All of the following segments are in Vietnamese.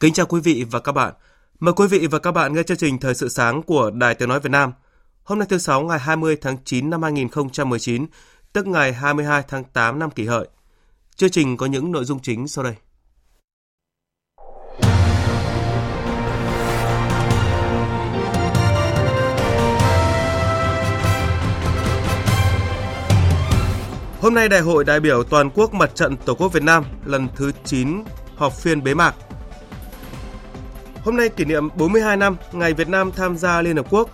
Kính chào quý vị và các bạn. Mời quý vị và các bạn nghe chương trình Thời sự sáng của Đài Tiếng Nói Việt Nam. Hôm nay thứ Sáu ngày 20 tháng 9 năm 2019, tức ngày 22 tháng 8 năm kỷ hợi. Chương trình có những nội dung chính sau đây. Hôm nay Đại hội đại biểu toàn quốc Mặt trận Tổ quốc Việt Nam lần thứ 9 họp phiên bế mạc Hôm nay kỷ niệm 42 năm ngày Việt Nam tham gia Liên Hợp Quốc.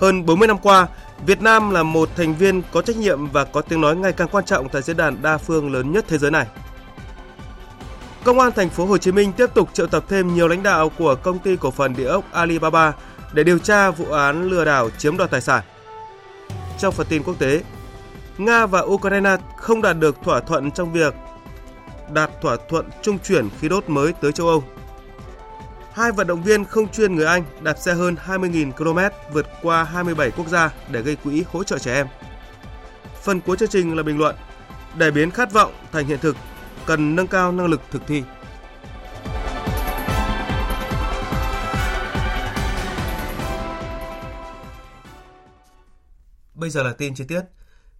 Hơn 40 năm qua, Việt Nam là một thành viên có trách nhiệm và có tiếng nói ngày càng quan trọng tại diễn đàn đa phương lớn nhất thế giới này. Công an thành phố Hồ Chí Minh tiếp tục triệu tập thêm nhiều lãnh đạo của công ty cổ phần địa ốc Alibaba để điều tra vụ án lừa đảo chiếm đoạt tài sản. Trong phần tin quốc tế, Nga và Ukraine không đạt được thỏa thuận trong việc đạt thỏa thuận trung chuyển khí đốt mới tới châu Âu Hai vận động viên không chuyên người Anh đạp xe hơn 20.000 km vượt qua 27 quốc gia để gây quỹ hỗ trợ trẻ em. Phần cuối chương trình là bình luận. Để biến khát vọng thành hiện thực, cần nâng cao năng lực thực thi. Bây giờ là tin chi tiết.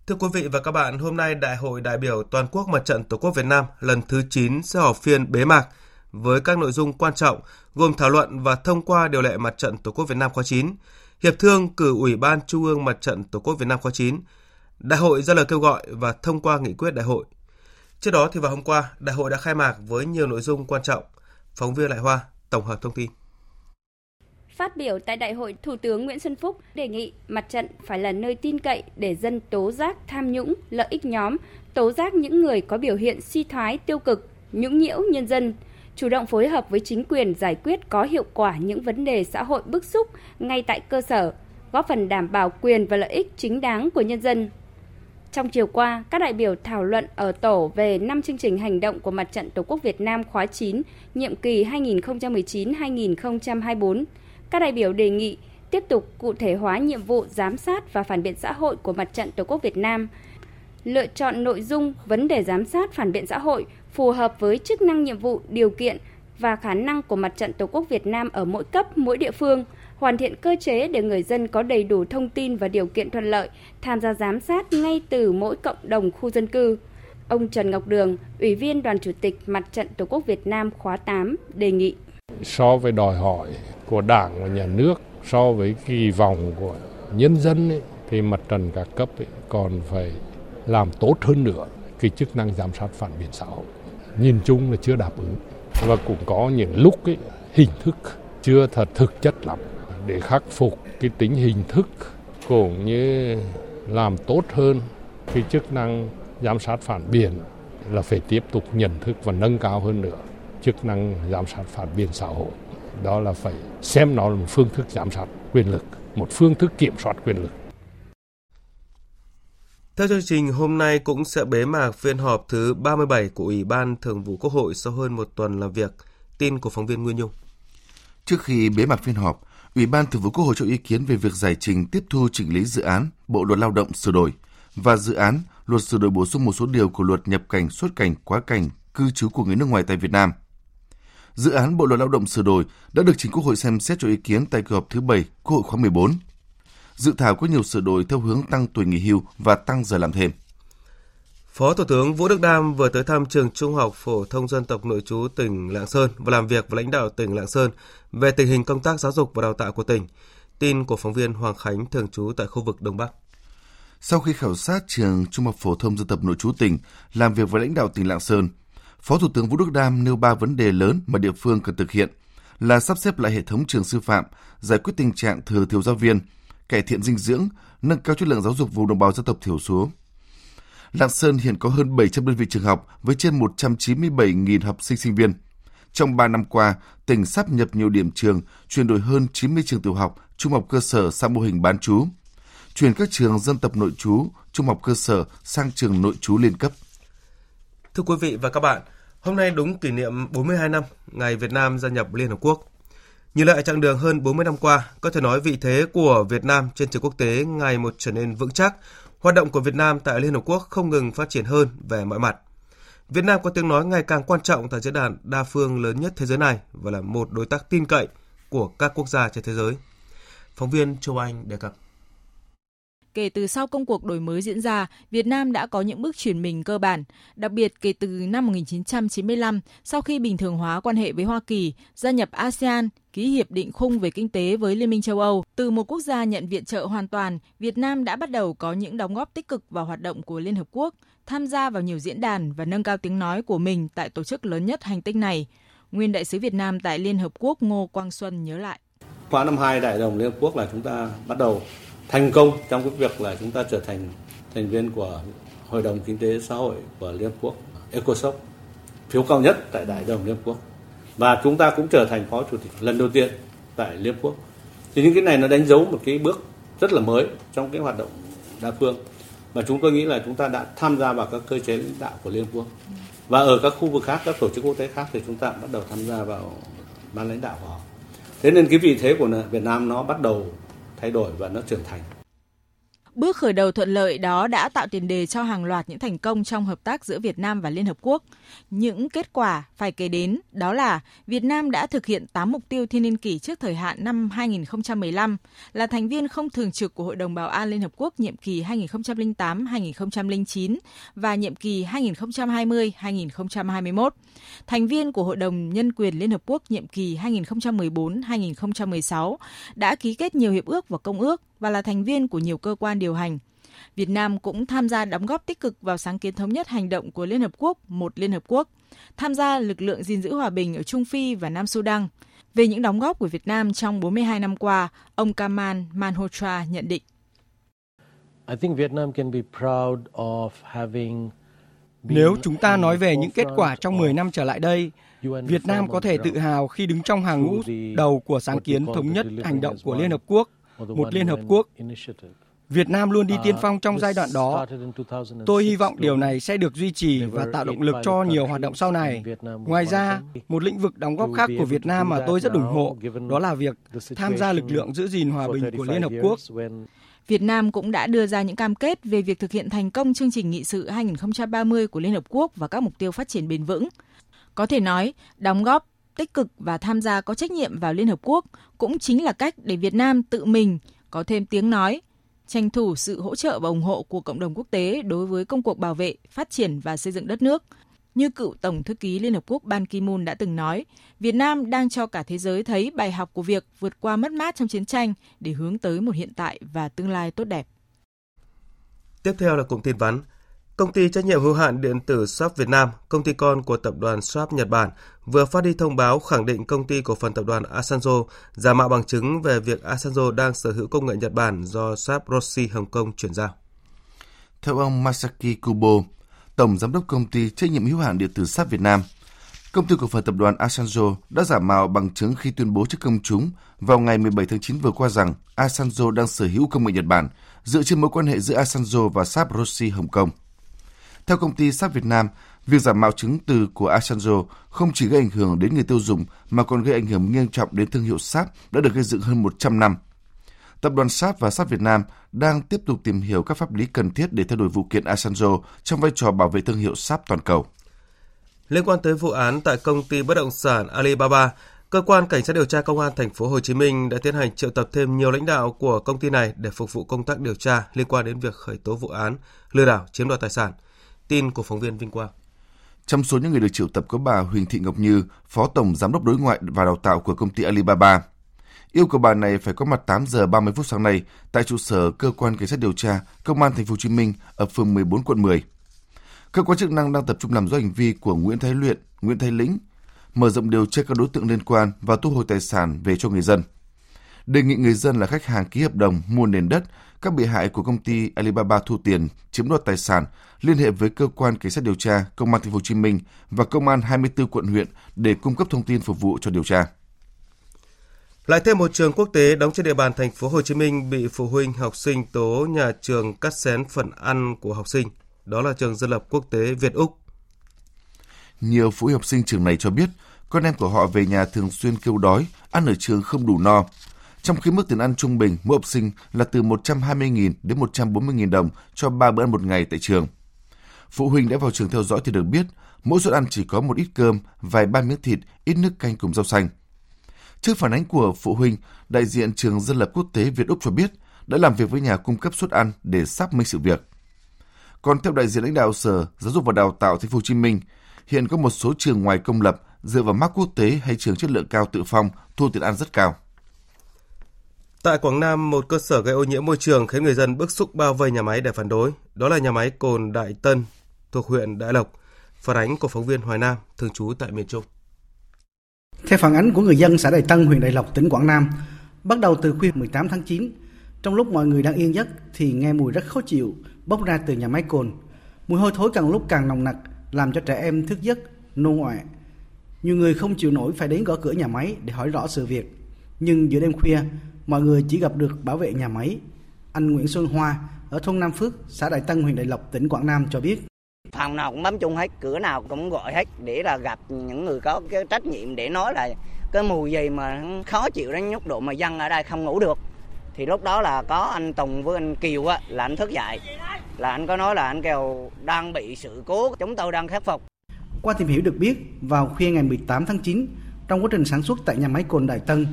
Thưa quý vị và các bạn, hôm nay Đại hội đại biểu toàn quốc Mặt trận Tổ quốc Việt Nam lần thứ 9 sẽ họp phiên bế mạc – với các nội dung quan trọng gồm thảo luận và thông qua điều lệ Mặt trận Tổ quốc Việt Nam khóa 9, hiệp thương cử Ủy ban Trung ương Mặt trận Tổ quốc Việt Nam khóa 9, Đại hội ra lời kêu gọi và thông qua nghị quyết đại hội. Trước đó thì vào hôm qua, đại hội đã khai mạc với nhiều nội dung quan trọng. Phóng viên Lại Hoa tổng hợp thông tin. Phát biểu tại đại hội, Thủ tướng Nguyễn Xuân Phúc đề nghị mặt trận phải là nơi tin cậy để dân tố giác tham nhũng, lợi ích nhóm, tố giác những người có biểu hiện suy thoái tiêu cực, nhũng nhiễu nhân dân, chủ động phối hợp với chính quyền giải quyết có hiệu quả những vấn đề xã hội bức xúc ngay tại cơ sở, góp phần đảm bảo quyền và lợi ích chính đáng của nhân dân. Trong chiều qua, các đại biểu thảo luận ở tổ về 5 chương trình hành động của Mặt trận Tổ quốc Việt Nam khóa 9, nhiệm kỳ 2019-2024. Các đại biểu đề nghị tiếp tục cụ thể hóa nhiệm vụ giám sát và phản biện xã hội của Mặt trận Tổ quốc Việt Nam, lựa chọn nội dung vấn đề giám sát phản biện xã hội phù hợp với chức năng nhiệm vụ, điều kiện và khả năng của Mặt trận Tổ quốc Việt Nam ở mỗi cấp, mỗi địa phương, hoàn thiện cơ chế để người dân có đầy đủ thông tin và điều kiện thuận lợi tham gia giám sát ngay từ mỗi cộng đồng khu dân cư. Ông Trần Ngọc Đường, Ủy viên Đoàn Chủ tịch Mặt trận Tổ quốc Việt Nam khóa 8 đề nghị. So với đòi hỏi của Đảng và Nhà nước, so với kỳ vọng của nhân dân ấy, thì mặt trận các cấp ấy còn phải làm tốt hơn nữa cái chức năng giám sát phản biện xã hội. Nhìn chung là chưa đáp ứng. Và cũng có những lúc ấy, hình thức chưa thật thực chất lắm. Để khắc phục cái tính hình thức cũng như làm tốt hơn cái chức năng giám sát phản biện là phải tiếp tục nhận thức và nâng cao hơn nữa chức năng giám sát phản biện xã hội. Đó là phải xem nó là một phương thức giám sát quyền lực một phương thức kiểm soát quyền lực theo chương trình, hôm nay cũng sẽ bế mạc phiên họp thứ 37 của Ủy ban Thường vụ Quốc hội sau hơn một tuần làm việc. Tin của phóng viên Nguyên Nhung. Trước khi bế mạc phiên họp, Ủy ban Thường vụ Quốc hội cho ý kiến về việc giải trình tiếp thu chỉnh lý dự án Bộ luật Lao động sửa đổi và dự án luật sửa đổi bổ sung một số điều của luật nhập cảnh, xuất cảnh, quá cảnh, cư trú của người nước ngoài tại Việt Nam. Dự án Bộ luật Lao động sửa đổi đã được chính Quốc hội xem xét cho ý kiến tại kỳ họp thứ 7 Quốc hội khóa 14 Dự thảo có nhiều sửa đổi theo hướng tăng tuổi nghỉ hưu và tăng giờ làm thêm. Phó Thủ tướng Vũ Đức Đam vừa tới thăm trường Trung học phổ thông dân tộc nội trú tỉnh Lạng Sơn và làm việc với lãnh đạo tỉnh Lạng Sơn về tình hình công tác giáo dục và đào tạo của tỉnh. Tin của phóng viên Hoàng Khánh thường trú tại khu vực Đông Bắc. Sau khi khảo sát trường Trung học phổ thông dân tộc nội trú tỉnh, làm việc với lãnh đạo tỉnh Lạng Sơn, Phó Thủ tướng Vũ Đức Đam nêu ba vấn đề lớn mà địa phương cần thực hiện là sắp xếp lại hệ thống trường sư phạm, giải quyết tình trạng thừa thiếu giáo viên, cải thiện dinh dưỡng, nâng cao chất lượng giáo dục vùng đồng bào dân tộc thiểu số. Lạng Sơn hiện có hơn 700 đơn vị trường học với trên 197.000 học sinh sinh viên. Trong 3 năm qua, tỉnh sắp nhập nhiều điểm trường, chuyển đổi hơn 90 trường tiểu học, trung học cơ sở sang mô hình bán trú, chuyển các trường dân tộc nội trú, trung học cơ sở sang trường nội trú liên cấp. Thưa quý vị và các bạn, hôm nay đúng kỷ niệm 42 năm ngày Việt Nam gia nhập Liên Hợp Quốc. Nhìn lại chặng đường hơn 40 năm qua, có thể nói vị thế của Việt Nam trên trường quốc tế ngày một trở nên vững chắc. Hoạt động của Việt Nam tại Liên Hợp Quốc không ngừng phát triển hơn về mọi mặt. Việt Nam có tiếng nói ngày càng quan trọng tại diễn đàn đa phương lớn nhất thế giới này và là một đối tác tin cậy của các quốc gia trên thế giới. Phóng viên Châu Anh đề cập. Kể từ sau công cuộc đổi mới diễn ra, Việt Nam đã có những bước chuyển mình cơ bản, đặc biệt kể từ năm 1995, sau khi bình thường hóa quan hệ với Hoa Kỳ, gia nhập ASEAN, ký hiệp định khung về kinh tế với Liên minh châu Âu. Từ một quốc gia nhận viện trợ hoàn toàn, Việt Nam đã bắt đầu có những đóng góp tích cực vào hoạt động của Liên Hợp Quốc, tham gia vào nhiều diễn đàn và nâng cao tiếng nói của mình tại tổ chức lớn nhất hành tinh này. Nguyên đại sứ Việt Nam tại Liên Hợp Quốc Ngô Quang Xuân nhớ lại. Khóa năm 2 Đại đồng Liên Hợp Quốc là chúng ta bắt đầu thành công trong cái việc là chúng ta trở thành thành viên của Hội đồng Kinh tế Xã hội của Liên Hợp Quốc, ECOSOC, phiếu cao nhất tại Đại đồng Liên Hợp Quốc. Và chúng ta cũng trở thành phó chủ tịch lần đầu tiên tại Liên Hợp Quốc. Thì những cái này nó đánh dấu một cái bước rất là mới trong cái hoạt động đa phương. Và chúng tôi nghĩ là chúng ta đã tham gia vào các cơ chế lãnh đạo của Liên Hợp Quốc. Và ở các khu vực khác, các tổ chức quốc tế khác thì chúng ta bắt đầu tham gia vào ban lãnh đạo của họ. Thế nên cái vị thế của Việt Nam nó bắt đầu thay đổi và nó trưởng thành. Bước khởi đầu thuận lợi đó đã tạo tiền đề cho hàng loạt những thành công trong hợp tác giữa Việt Nam và Liên Hợp Quốc. Những kết quả phải kể đến đó là Việt Nam đã thực hiện 8 mục tiêu thiên niên kỷ trước thời hạn năm 2015, là thành viên không thường trực của Hội đồng Bảo an Liên Hợp Quốc nhiệm kỳ 2008-2009 và nhiệm kỳ 2020-2021, thành viên của Hội đồng Nhân quyền Liên Hợp Quốc nhiệm kỳ 2014-2016, đã ký kết nhiều hiệp ước và công ước và là thành viên của nhiều cơ quan điều hành. Việt Nam cũng tham gia đóng góp tích cực vào sáng kiến thống nhất hành động của Liên Hợp Quốc, một Liên Hợp Quốc, tham gia lực lượng gìn giữ hòa bình ở Trung Phi và Nam Sudan. Về những đóng góp của Việt Nam trong 42 năm qua, ông Kamal Manhotra nhận định. I think Vietnam can be proud of having nếu chúng ta nói về những kết quả trong 10 năm trở lại đây, Việt Nam có thể tự hào khi đứng trong hàng ngũ đầu của sáng kiến thống nhất hành động của Liên Hợp Quốc, một Liên Hợp Quốc. Việt Nam luôn đi tiên phong trong giai đoạn đó. Tôi hy vọng điều này sẽ được duy trì và tạo động lực cho nhiều hoạt động sau này. Ngoài ra, một lĩnh vực đóng góp khác của Việt Nam mà tôi rất ủng hộ đó là việc tham gia lực lượng giữ gìn hòa bình của Liên Hợp Quốc. Việt Nam cũng đã đưa ra những cam kết về việc thực hiện thành công chương trình nghị sự 2030 của Liên Hợp Quốc và các mục tiêu phát triển bền vững. Có thể nói, đóng góp tích cực và tham gia có trách nhiệm vào Liên Hợp Quốc cũng chính là cách để Việt Nam tự mình có thêm tiếng nói, tranh thủ sự hỗ trợ và ủng hộ của cộng đồng quốc tế đối với công cuộc bảo vệ, phát triển và xây dựng đất nước. Như cựu Tổng thư ký Liên Hợp Quốc Ban Ki-moon đã từng nói, Việt Nam đang cho cả thế giới thấy bài học của việc vượt qua mất mát trong chiến tranh để hướng tới một hiện tại và tương lai tốt đẹp. Tiếp theo là cụm tin vắn. Công ty trách nhiệm hữu hạn điện tử Shop Việt Nam, công ty con của tập đoàn Shop Nhật Bản, vừa phát đi thông báo khẳng định công ty cổ phần tập đoàn Asanzo giả mạo bằng chứng về việc Asanzo đang sở hữu công nghệ Nhật Bản do Shop Rossi Hồng Kông chuyển giao. Theo ông Masaki Kubo, Tổng Giám đốc Công ty trách nhiệm hữu hạn điện tử Shop Việt Nam, công ty cổ phần tập đoàn Asanzo đã giả mạo bằng chứng khi tuyên bố trước công chúng vào ngày 17 tháng 9 vừa qua rằng Asanzo đang sở hữu công nghệ Nhật Bản dựa trên mối quan hệ giữa Asanzo và Shop Rossi Hồng Kông. Theo công ty Sáp Việt Nam, việc giả mạo chứng từ của Asanzo không chỉ gây ảnh hưởng đến người tiêu dùng mà còn gây ảnh hưởng nghiêm trọng đến thương hiệu Sáp đã được gây dựng hơn 100 năm. Tập đoàn Sáp và Sáp Việt Nam đang tiếp tục tìm hiểu các pháp lý cần thiết để thay đổi vụ kiện Asanzo trong vai trò bảo vệ thương hiệu Sáp toàn cầu. Liên quan tới vụ án tại công ty bất động sản Alibaba, cơ quan cảnh sát điều tra công an thành phố Hồ Chí Minh đã tiến hành triệu tập thêm nhiều lãnh đạo của công ty này để phục vụ công tác điều tra liên quan đến việc khởi tố vụ án lừa đảo chiếm đoạt tài sản. Tin của phóng viên Vinh Quang. Trong số những người được triệu tập có bà Huỳnh Thị Ngọc Như, Phó Tổng Giám đốc Đối ngoại và Đào tạo của công ty Alibaba. yêu cầu bà này phải có mặt 8 giờ 30 phút sáng nay tại trụ sở cơ quan cảnh sát điều tra công an thành phố Hồ Chí Minh ở phường 14 quận 10. Cơ quan chức năng đang tập trung làm rõ hành vi của Nguyễn Thái Luyện, Nguyễn Thái Lĩnh, mở rộng điều tra các đối tượng liên quan và thu hồi tài sản về cho người dân. Đề nghị người dân là khách hàng ký hợp đồng mua nền đất, các bị hại của công ty Alibaba thu tiền, chiếm đoạt tài sản liên hệ với cơ quan cảnh sát điều tra công an thành phố Hồ Chí Minh và công an 24 quận huyện để cung cấp thông tin phục vụ cho điều tra. Lại thêm một trường quốc tế đóng trên địa bàn thành phố Hồ Chí Minh bị phụ huynh học sinh tố nhà trường cắt xén phần ăn của học sinh. Đó là trường dân lập quốc tế Việt Úc. Nhiều phụ huynh học sinh trường này cho biết con em của họ về nhà thường xuyên kêu đói, ăn ở trường không đủ no. Trong khi mức tiền ăn trung bình mỗi học sinh là từ 120.000 đến 140.000 đồng cho 3 bữa ăn một ngày tại trường. Phụ huynh đã vào trường theo dõi thì được biết, mỗi suất ăn chỉ có một ít cơm, vài ba miếng thịt, ít nước canh cùng rau xanh. Trước phản ánh của phụ huynh, đại diện trường dân lập quốc tế Việt Úc cho biết đã làm việc với nhà cung cấp suất ăn để xác minh sự việc. Còn theo đại diện lãnh đạo Sở Giáo dục và Đào tạo Thành phố Hồ Chí Minh, hiện có một số trường ngoài công lập dựa vào mác quốc tế hay trường chất lượng cao tự phong thu tiền ăn rất cao. Tại Quảng Nam, một cơ sở gây ô nhiễm môi trường khiến người dân bức xúc bao vây nhà máy để phản đối. Đó là nhà máy cồn Đại Tân thuộc huyện Đại Lộc. Phản ánh của phóng viên Hoài Nam, thường trú tại miền Trung. Theo phản ánh của người dân xã Đại Tân, huyện Đại Lộc, tỉnh Quảng Nam, bắt đầu từ khuya 18 tháng 9, trong lúc mọi người đang yên giấc thì nghe mùi rất khó chịu bốc ra từ nhà máy cồn. Mùi hôi thối càng lúc càng nồng nặc, làm cho trẻ em thức giấc, nôn ọe. Nhiều người không chịu nổi phải đến gõ cửa nhà máy để hỏi rõ sự việc. Nhưng giữa đêm khuya, mọi người chỉ gặp được bảo vệ nhà máy. Anh Nguyễn Xuân Hoa ở thôn Nam Phước, xã Đại Tân, huyện Đại Lộc, tỉnh Quảng Nam cho biết. Phòng nào cũng bấm chung hết, cửa nào cũng gọi hết để là gặp những người có cái trách nhiệm để nói là cái mùi gì mà khó chịu đến nhúc độ mà dân ở đây không ngủ được. Thì lúc đó là có anh Tùng với anh Kiều á, là anh thức dậy. Là anh có nói là anh kêu đang bị sự cố, chúng tôi đang khắc phục. Qua tìm hiểu được biết, vào khuya ngày 18 tháng 9, trong quá trình sản xuất tại nhà máy cồn Đại Tân,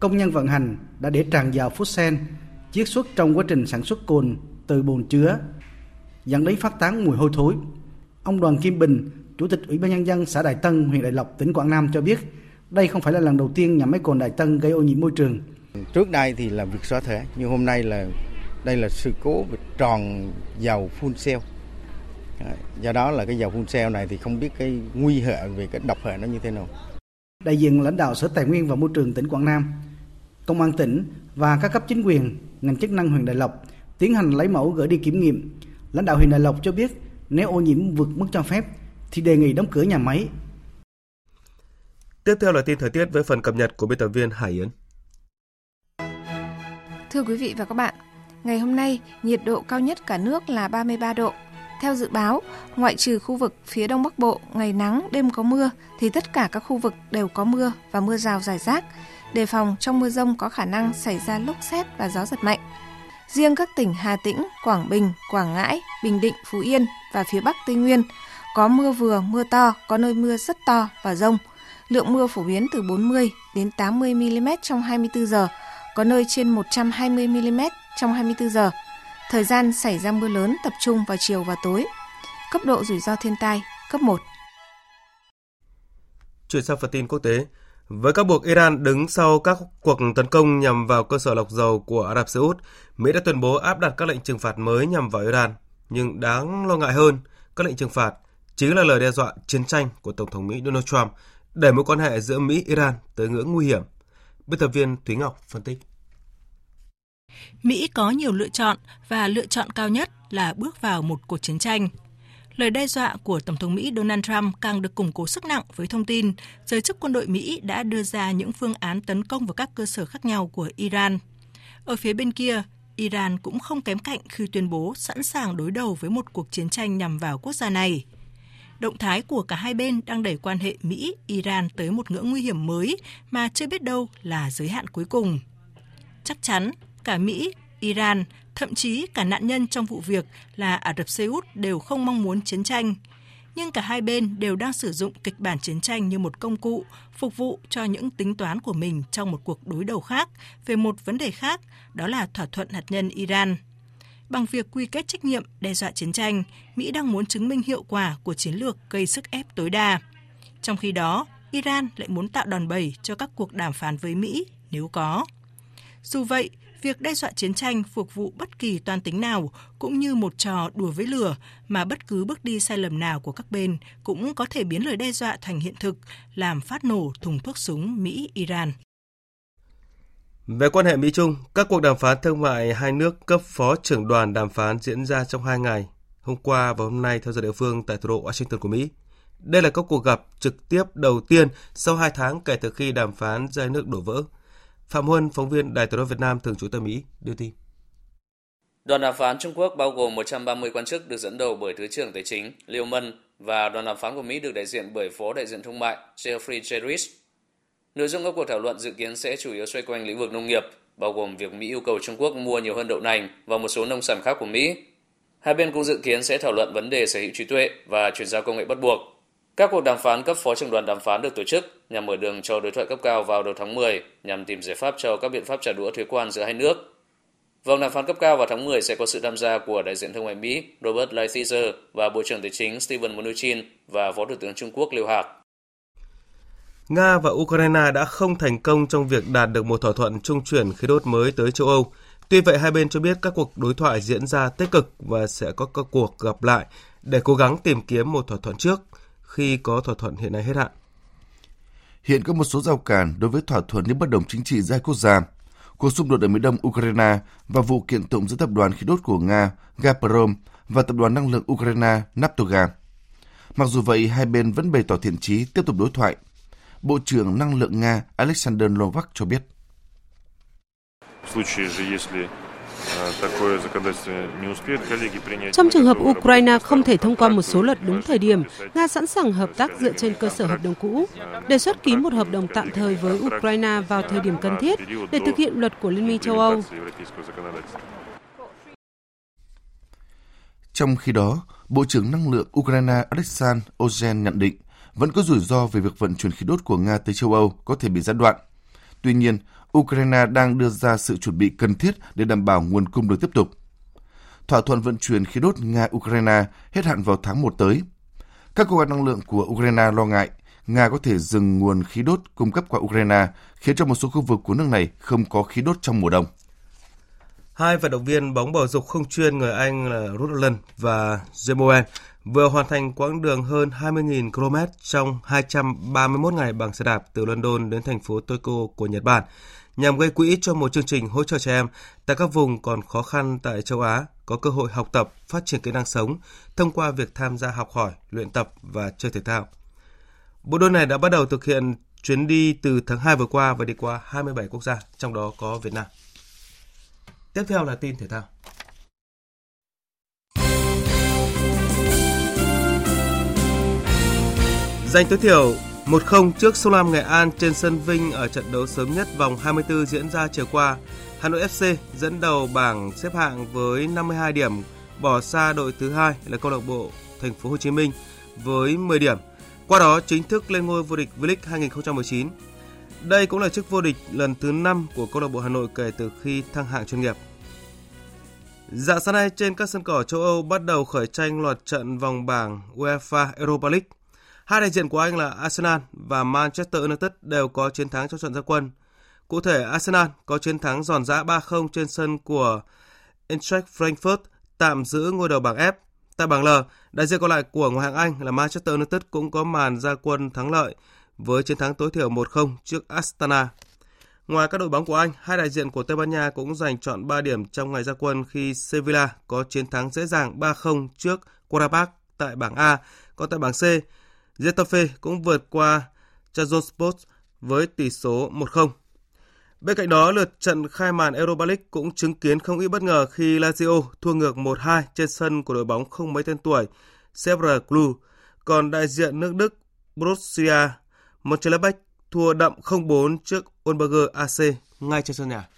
công nhân vận hành đã để tràn vào phút sen chiết xuất trong quá trình sản xuất cồn từ bồn chứa dẫn đến phát tán mùi hôi thối. Ông Đoàn Kim Bình, Chủ tịch Ủy ban nhân dân xã Đại Tân, huyện Đại Lộc, tỉnh Quảng Nam cho biết, đây không phải là lần đầu tiên nhà máy cồn Đại Tân gây ô nhiễm môi trường. Trước đây thì là việc xóa thể, nhưng hôm nay là đây là sự cố về tròn dầu phun cell. Do đó là cái dầu phun cell này thì không biết cái nguy hệ về cái độc hệ nó như thế nào. Đại diện lãnh đạo Sở Tài nguyên và Môi trường tỉnh Quảng Nam, Công an tỉnh và các cấp chính quyền, ngành chức năng huyện Đại Lộc tiến hành lấy mẫu gửi đi kiểm nghiệm. Lãnh đạo huyện Đại Lộc cho biết nếu ô nhiễm vượt mức cho phép thì đề nghị đóng cửa nhà máy. Tiếp theo là tin thời tiết với phần cập nhật của biên tập viên Hải Yến. Thưa quý vị và các bạn, ngày hôm nay nhiệt độ cao nhất cả nước là 33 độ. Theo dự báo, ngoại trừ khu vực phía Đông Bắc Bộ ngày nắng, đêm có mưa thì tất cả các khu vực đều có mưa và mưa rào rải rác. Đề phòng trong mưa rông có khả năng xảy ra lốc xét và gió giật mạnh. Riêng các tỉnh Hà Tĩnh, Quảng Bình, Quảng Ngãi, Bình Định, Phú Yên và phía Bắc Tây Nguyên có mưa vừa, mưa to, có nơi mưa rất to và rông. Lượng mưa phổ biến từ 40 đến 80 mm trong 24 giờ, có nơi trên 120 mm trong 24 giờ. Thời gian xảy ra mưa lớn tập trung vào chiều và tối. Cấp độ rủi ro thiên tai cấp 1. Chuyển sang phần tin quốc tế, với các buộc Iran đứng sau các cuộc tấn công nhằm vào cơ sở lọc dầu của Ả Rập Xê Út, Mỹ đã tuyên bố áp đặt các lệnh trừng phạt mới nhằm vào Iran. Nhưng đáng lo ngại hơn, các lệnh trừng phạt chính là lời đe dọa chiến tranh của Tổng thống Mỹ Donald Trump đẩy mối quan hệ giữa Mỹ-Iran tới ngưỡng nguy hiểm. Biên tập viên Thúy Ngọc phân tích. Mỹ có nhiều lựa chọn và lựa chọn cao nhất là bước vào một cuộc chiến tranh. Lời đe dọa của Tổng thống Mỹ Donald Trump càng được củng cố sức nặng với thông tin giới chức quân đội Mỹ đã đưa ra những phương án tấn công vào các cơ sở khác nhau của Iran. Ở phía bên kia, Iran cũng không kém cạnh khi tuyên bố sẵn sàng đối đầu với một cuộc chiến tranh nhằm vào quốc gia này. Động thái của cả hai bên đang đẩy quan hệ Mỹ-Iran tới một ngưỡng nguy hiểm mới mà chưa biết đâu là giới hạn cuối cùng. Chắc chắn, cả Mỹ, Iran, thậm chí cả nạn nhân trong vụ việc là Ả Rập Xê Út đều không mong muốn chiến tranh. Nhưng cả hai bên đều đang sử dụng kịch bản chiến tranh như một công cụ phục vụ cho những tính toán của mình trong một cuộc đối đầu khác về một vấn đề khác, đó là thỏa thuận hạt nhân Iran. Bằng việc quy kết trách nhiệm đe dọa chiến tranh, Mỹ đang muốn chứng minh hiệu quả của chiến lược gây sức ép tối đa. Trong khi đó, Iran lại muốn tạo đòn bẩy cho các cuộc đàm phán với Mỹ nếu có. Dù vậy, việc đe dọa chiến tranh phục vụ bất kỳ toan tính nào cũng như một trò đùa với lửa mà bất cứ bước đi sai lầm nào của các bên cũng có thể biến lời đe dọa thành hiện thực, làm phát nổ thùng thuốc súng Mỹ-Iran. Về quan hệ Mỹ-Trung, các cuộc đàm phán thương mại hai nước cấp phó trưởng đoàn đàm phán diễn ra trong hai ngày, hôm qua và hôm nay theo giờ địa phương tại thủ đô Washington của Mỹ. Đây là các cuộc gặp trực tiếp đầu tiên sau hai tháng kể từ khi đàm phán giữa hai nước đổ vỡ. Phạm Huân, phóng viên Đài Truyền hình Việt Nam thường trú tại Mỹ, đưa tin. Đoàn đàm phán Trung Quốc bao gồm 130 quan chức được dẫn đầu bởi Thứ trưởng Tài chính Liêu Mân và đoàn đàm phán của Mỹ được đại diện bởi Phó đại diện thương mại Jeffrey Jerris. Nội dung các cuộc thảo luận dự kiến sẽ chủ yếu xoay quanh lĩnh vực nông nghiệp, bao gồm việc Mỹ yêu cầu Trung Quốc mua nhiều hơn đậu nành và một số nông sản khác của Mỹ. Hai bên cũng dự kiến sẽ thảo luận vấn đề sở hữu trí tuệ và chuyển giao công nghệ bắt buộc. Các cuộc đàm phán cấp phó trưởng đoàn đàm phán được tổ chức nhằm mở đường cho đối thoại cấp cao vào đầu tháng 10 nhằm tìm giải pháp cho các biện pháp trả đũa thuế quan giữa hai nước. Vòng đàm phán cấp cao vào tháng 10 sẽ có sự tham gia của đại diện thương mại Mỹ Robert Lighthizer và Bộ trưởng Tài chính Steven Mnuchin và Phó Thủ tướng Trung Quốc Liêu Hạc. Nga và Ukraine đã không thành công trong việc đạt được một thỏa thuận trung chuyển khí đốt mới tới châu Âu. Tuy vậy, hai bên cho biết các cuộc đối thoại diễn ra tích cực và sẽ có các cuộc gặp lại để cố gắng tìm kiếm một thỏa thuận trước khi có thỏa thuận hiện nay hết hạn. Hiện có một số rào cản đối với thỏa thuận những bất đồng chính trị giữa quốc gia. Cuộc xung đột ở miền đông Ukraine và vụ kiện tụng giữa tập đoàn khí đốt của Nga Gazprom và tập đoàn năng lượng Ukraine Naftogaz. Mặc dù vậy, hai bên vẫn bày tỏ thiện chí tiếp tục đối thoại. Bộ trưởng Năng lượng Nga Alexander Novak cho biết. Trong trường hợp Ukraine không thể thông qua một số luật đúng thời điểm, Nga sẵn sàng hợp tác dựa trên cơ sở hợp đồng cũ, đề xuất ký một hợp đồng tạm thời với Ukraine vào thời điểm cần thiết để thực hiện luật của Liên minh châu Âu. Trong khi đó, Bộ trưởng Năng lượng Ukraine Alexander Ozen nhận định vẫn có rủi ro về việc vận chuyển khí đốt của Nga tới châu Âu có thể bị gián đoạn. Tuy nhiên, Ukraine đang đưa ra sự chuẩn bị cần thiết để đảm bảo nguồn cung được tiếp tục. Thỏa thuận vận chuyển khí đốt Nga-Ukraine hết hạn vào tháng 1 tới. Các cơ quan năng lượng của Ukraine lo ngại Nga có thể dừng nguồn khí đốt cung cấp qua Ukraine, khiến cho một số khu vực của nước này không có khí đốt trong mùa đông. Hai vận động viên bóng bầu dục không chuyên người Anh là Rutland và Jemoen vừa hoàn thành quãng đường hơn 20.000 km trong 231 ngày bằng xe đạp từ London đến thành phố Tokyo của Nhật Bản nhằm gây quỹ cho một chương trình hỗ trợ trẻ em tại các vùng còn khó khăn tại châu Á có cơ hội học tập, phát triển kỹ năng sống thông qua việc tham gia học hỏi, luyện tập và chơi thể thao. Bộ đôi này đã bắt đầu thực hiện chuyến đi từ tháng 2 vừa qua và đi qua 27 quốc gia, trong đó có Việt Nam. Tiếp theo là tin thể thao. Giành tối thiểu 1-0 trước Sông Lam Nghệ An trên sân Vinh ở trận đấu sớm nhất vòng 24 diễn ra chiều qua. Hà Nội FC dẫn đầu bảng xếp hạng với 52 điểm, bỏ xa đội thứ hai là câu lạc bộ Thành phố Hồ Chí Minh với 10 điểm. Qua đó chính thức lên ngôi vô địch V-League 2019. Đây cũng là chức vô địch lần thứ 5 của câu lạc bộ Hà Nội kể từ khi thăng hạng chuyên nghiệp. Dạng sáng nay trên các sân cỏ châu Âu bắt đầu khởi tranh loạt trận vòng bảng UEFA Europa League. Hai đại diện của Anh là Arsenal và Manchester United đều có chiến thắng trong trận gia quân. Cụ thể, Arsenal có chiến thắng giòn giã 3-0 trên sân của Eintracht Frankfurt tạm giữ ngôi đầu bảng F. Tại bảng L, đại diện còn lại của ngoại hạng Anh là Manchester United cũng có màn gia quân thắng lợi với chiến thắng tối thiểu 1-0 trước Astana. Ngoài các đội bóng của Anh, hai đại diện của Tây Ban Nha cũng giành chọn 3 điểm trong ngày gia quân khi Sevilla có chiến thắng dễ dàng 3-0 trước Qarabağ tại bảng A. Còn tại bảng C, Getafe cũng vượt qua Trabzonspor với tỷ số 1-0. Bên cạnh đó, lượt trận khai màn Europa League cũng chứng kiến không ít bất ngờ khi Lazio thua ngược 1-2 trên sân của đội bóng không mấy tên tuổi Sevre Club. Còn đại diện nước Đức Borussia Mönchengladbach thua đậm 0-4 trước Olberger AC ngay trên sân nhà.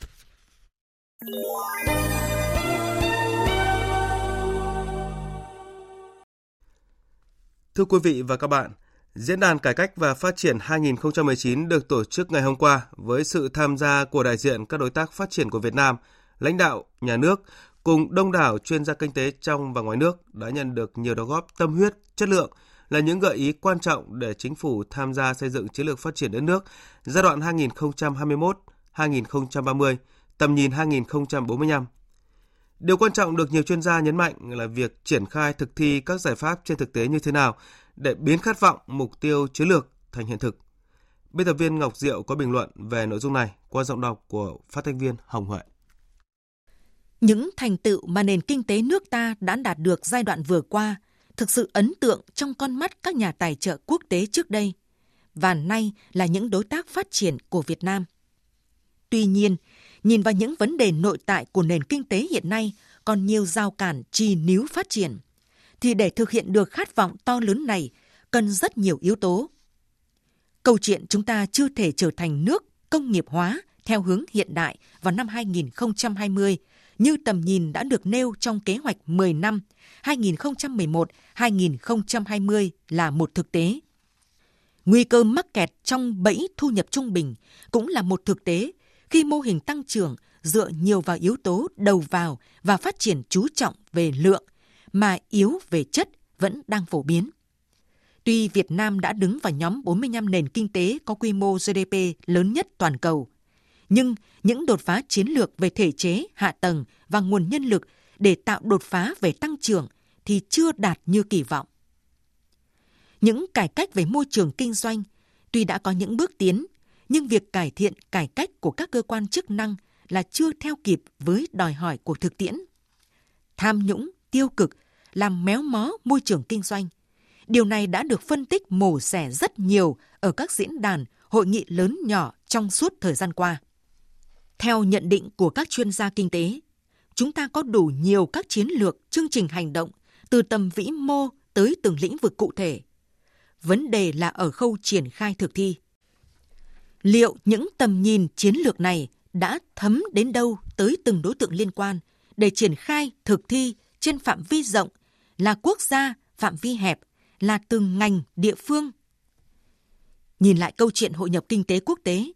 Thưa quý vị và các bạn, Diễn đàn Cải cách và Phát triển 2019 được tổ chức ngày hôm qua với sự tham gia của đại diện các đối tác phát triển của Việt Nam, lãnh đạo, nhà nước cùng đông đảo chuyên gia kinh tế trong và ngoài nước đã nhận được nhiều đóng góp tâm huyết, chất lượng là những gợi ý quan trọng để chính phủ tham gia xây dựng chiến lược phát triển đất nước giai đoạn 2021-2030 tầm nhìn 2045. Điều quan trọng được nhiều chuyên gia nhấn mạnh là việc triển khai thực thi các giải pháp trên thực tế như thế nào để biến khát vọng mục tiêu chiến lược thành hiện thực. Biên tập viên Ngọc Diệu có bình luận về nội dung này qua giọng đọc của phát thanh viên Hồng Huệ. Những thành tựu mà nền kinh tế nước ta đã đạt được giai đoạn vừa qua thực sự ấn tượng trong con mắt các nhà tài trợ quốc tế trước đây và nay là những đối tác phát triển của Việt Nam. Tuy nhiên, nhìn vào những vấn đề nội tại của nền kinh tế hiện nay còn nhiều giao cản trì níu phát triển, thì để thực hiện được khát vọng to lớn này cần rất nhiều yếu tố. Câu chuyện chúng ta chưa thể trở thành nước công nghiệp hóa theo hướng hiện đại vào năm 2020 như tầm nhìn đã được nêu trong kế hoạch 10 năm 2011-2020 là một thực tế. Nguy cơ mắc kẹt trong bẫy thu nhập trung bình cũng là một thực tế khi mô hình tăng trưởng dựa nhiều vào yếu tố đầu vào và phát triển chú trọng về lượng mà yếu về chất vẫn đang phổ biến. Tuy Việt Nam đã đứng vào nhóm 45 nền kinh tế có quy mô GDP lớn nhất toàn cầu, nhưng những đột phá chiến lược về thể chế, hạ tầng và nguồn nhân lực để tạo đột phá về tăng trưởng thì chưa đạt như kỳ vọng. Những cải cách về môi trường kinh doanh tuy đã có những bước tiến, nhưng việc cải thiện cải cách của các cơ quan chức năng là chưa theo kịp với đòi hỏi của thực tiễn. Tham nhũng, tiêu cực làm méo mó môi trường kinh doanh. Điều này đã được phân tích mổ xẻ rất nhiều ở các diễn đàn, hội nghị lớn nhỏ trong suốt thời gian qua. Theo nhận định của các chuyên gia kinh tế, chúng ta có đủ nhiều các chiến lược, chương trình hành động từ tầm vĩ mô tới từng lĩnh vực cụ thể. Vấn đề là ở khâu triển khai thực thi. Liệu những tầm nhìn chiến lược này đã thấm đến đâu tới từng đối tượng liên quan để triển khai thực thi trên phạm vi rộng là quốc gia, phạm vi hẹp là từng ngành, địa phương. Nhìn lại câu chuyện hội nhập kinh tế quốc tế,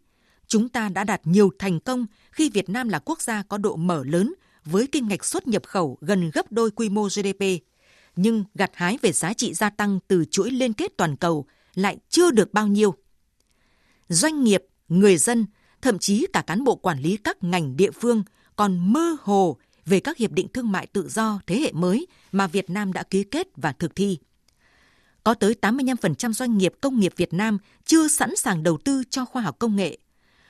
chúng ta đã đạt nhiều thành công khi Việt Nam là quốc gia có độ mở lớn với kinh ngạch xuất nhập khẩu gần gấp đôi quy mô GDP, nhưng gặt hái về giá trị gia tăng từ chuỗi liên kết toàn cầu lại chưa được bao nhiêu. Doanh nghiệp, người dân, thậm chí cả cán bộ quản lý các ngành địa phương còn mơ hồ về các hiệp định thương mại tự do thế hệ mới mà Việt Nam đã ký kết và thực thi. Có tới 85% doanh nghiệp công nghiệp Việt Nam chưa sẵn sàng đầu tư cho khoa học công nghệ.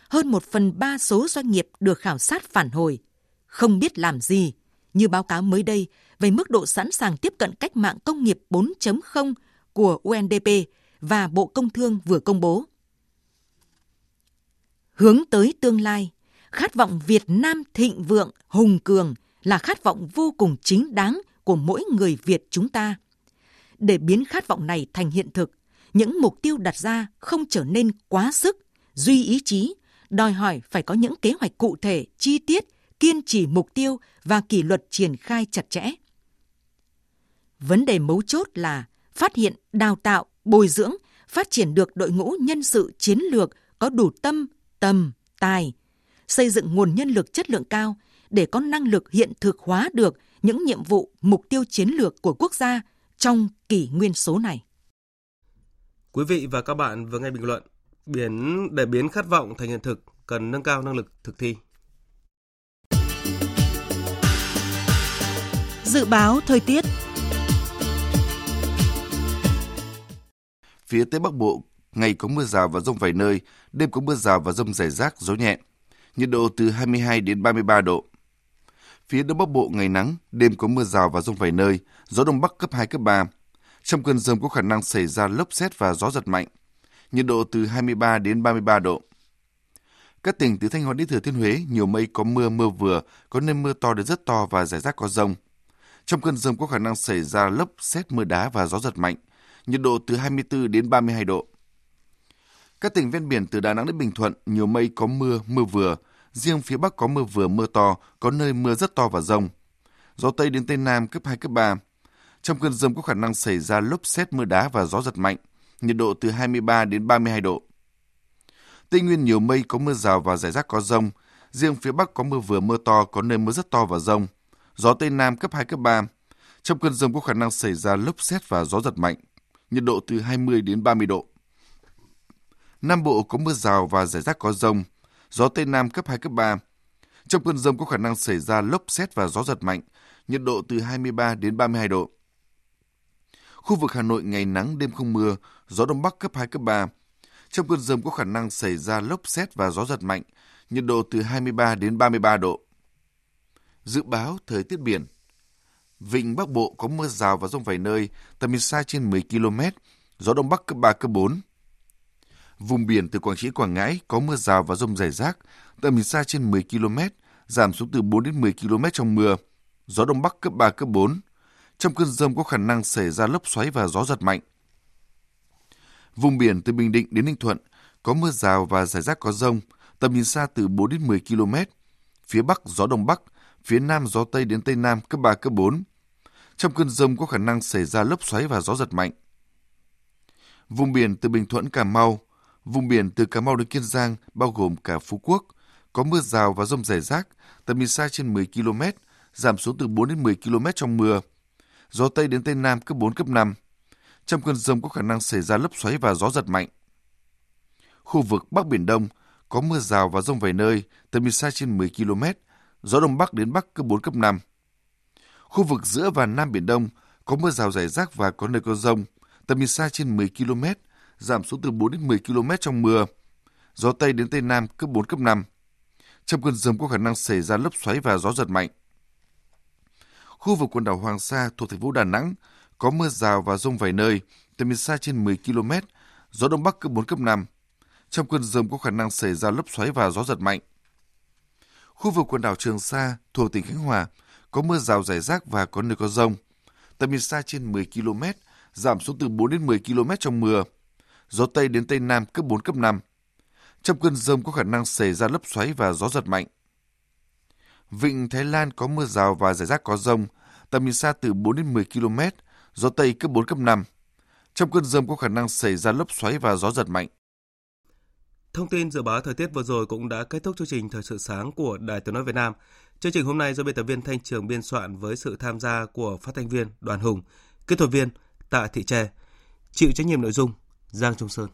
Hơn một phần ba số doanh nghiệp được khảo sát phản hồi, không biết làm gì, như báo cáo mới đây về mức độ sẵn sàng tiếp cận cách mạng công nghiệp 4.0 của UNDP và Bộ Công Thương vừa công bố. Hướng tới tương lai, khát vọng Việt Nam thịnh vượng, hùng cường là khát vọng vô cùng chính đáng của mỗi người Việt chúng ta. Để biến khát vọng này thành hiện thực, những mục tiêu đặt ra không trở nên quá sức, duy ý chí, đòi hỏi phải có những kế hoạch cụ thể, chi tiết, kiên trì mục tiêu và kỷ luật triển khai chặt chẽ. Vấn đề mấu chốt là phát hiện, đào tạo, bồi dưỡng, phát triển được đội ngũ nhân sự chiến lược có đủ tâm, tầm, tài, xây dựng nguồn nhân lực chất lượng cao để có năng lực hiện thực hóa được những nhiệm vụ, mục tiêu chiến lược của quốc gia trong kỷ nguyên số này. Quý vị và các bạn vừa nghe bình luận biến để biến khát vọng thành hiện thực cần nâng cao năng lực thực thi. Dự báo thời tiết Phía Tây Bắc Bộ, ngày có mưa rào và rông vài nơi, đêm có mưa rào và rông rải rác, gió nhẹ. Nhiệt độ từ 22 đến 33 độ. Phía Đông Bắc Bộ ngày nắng, đêm có mưa rào và rông vài nơi, gió Đông Bắc cấp 2, cấp 3. Trong cơn rông có khả năng xảy ra lốc xét và gió giật mạnh. Nhiệt độ từ 23 đến 33 độ. Các tỉnh từ Thanh Hóa đến Thừa Thiên Huế nhiều mây có mưa mưa vừa, có nơi mưa to đến rất to và rải rác có rông. Trong cơn rông có khả năng xảy ra lốc xét mưa đá và gió giật mạnh. Nhiệt độ từ 24 đến 32 độ. Các tỉnh ven biển từ Đà Nẵng đến Bình Thuận nhiều mây có mưa, mưa vừa. Riêng phía Bắc có mưa vừa, mưa to, có nơi mưa rất to và rông. Gió Tây đến Tây Nam cấp 2, cấp 3. Trong cơn rông có khả năng xảy ra lốc xét mưa đá và gió giật mạnh. Nhiệt độ từ 23 đến 32 độ. Tây Nguyên nhiều mây có mưa rào và rải rác có rông. Riêng phía Bắc có mưa vừa mưa to, có nơi mưa rất to và rông. Gió Tây Nam cấp 2, cấp 3. Trong cơn rông có khả năng xảy ra lốc xét và gió giật mạnh. Nhiệt độ từ 20 đến 30 độ. Nam Bộ có mưa rào và rải rác có rông. Gió Tây Nam cấp 2, cấp 3. Trong cơn rông có khả năng xảy ra lốc xét và gió giật mạnh, nhiệt độ từ 23 đến 32 độ. Khu vực Hà Nội ngày nắng đêm không mưa, gió đông bắc cấp 2 cấp 3. Trong cơn rông có khả năng xảy ra lốc xét và gió giật mạnh, nhiệt độ từ 23 đến 33 độ. Dự báo thời tiết biển. Vịnh Bắc Bộ có mưa rào và rông vài nơi, tầm nhìn xa trên 10 km, gió đông bắc cấp 3 cấp 4. Vùng biển từ Quảng Trị Quảng Ngãi có mưa rào và rông rải rác, tầm nhìn xa trên 10 km, giảm xuống từ 4 đến 10 km trong mưa, gió đông bắc cấp 3 cấp 4. Trong cơn rông có khả năng xảy ra lốc xoáy và gió giật mạnh. Vùng biển từ Bình Định đến Ninh Thuận có mưa rào và rải rác có rông, tầm nhìn xa từ 4 đến 10 km. Phía Bắc gió Đông Bắc, phía Nam gió Tây đến Tây Nam cấp 3, cấp 4. Trong cơn rông có khả năng xảy ra lốc xoáy và gió giật mạnh. Vùng biển từ Bình Thuận, Cà Mau, vùng biển từ Cà Mau đến Kiên Giang bao gồm cả Phú Quốc, có mưa rào và rông rải rác, tầm nhìn xa trên 10 km, giảm xuống từ 4 đến 10 km trong mưa. Gió Tây đến Tây Nam cấp 4, cấp 5. Trong cơn rông có khả năng xảy ra lốc xoáy và gió giật mạnh. Khu vực Bắc Biển Đông có mưa rào và rông vài nơi, tầm nhìn xa trên 10 km, gió Đông Bắc đến Bắc cấp 4, cấp 5. Khu vực giữa và Nam Biển Đông có mưa rào rải rác và có nơi có rông, tầm nhìn xa trên 10 km, giảm xuống từ 4 đến 10 km trong mưa. Gió Tây đến Tây Nam cấp 4, cấp 5. Trong cơn rông có khả năng xảy ra lốc xoáy và gió giật mạnh. Khu vực quần đảo Hoàng Sa thuộc thành phố Đà Nẵng có mưa rào và rông vài nơi, tầm nhìn xa trên 10 km, gió Đông Bắc cấp 4, cấp 5. Trong cơn rông có khả năng xảy ra lốc xoáy và gió giật mạnh. Khu vực quần đảo Trường Sa thuộc tỉnh Khánh Hòa có mưa rào rải rác và có nơi có rông. Tầm nhìn xa trên 10 km, giảm xuống từ 4 đến 10 km trong mưa. Gió Tây đến Tây Nam cấp 4, cấp 5. Trong cơn rông có khả năng xảy ra lốc xoáy và gió giật mạnh. Vịnh Thái Lan có mưa rào và rải rác có rông, tầm nhìn xa từ 4 đến 10 km, gió Tây cấp 4, cấp 5. Trong cơn rông có khả năng xảy ra lốc xoáy và gió giật mạnh. Thông tin dự báo thời tiết vừa rồi cũng đã kết thúc chương trình Thời sự sáng của Đài Tiếng Nói Việt Nam. Chương trình hôm nay do biên tập viên Thanh Trường biên soạn với sự tham gia của phát thanh viên Đoàn Hùng, kỹ thuật viên Tạ Thị Tre, chịu trách nhiệm nội dung Giang Trung Sơn.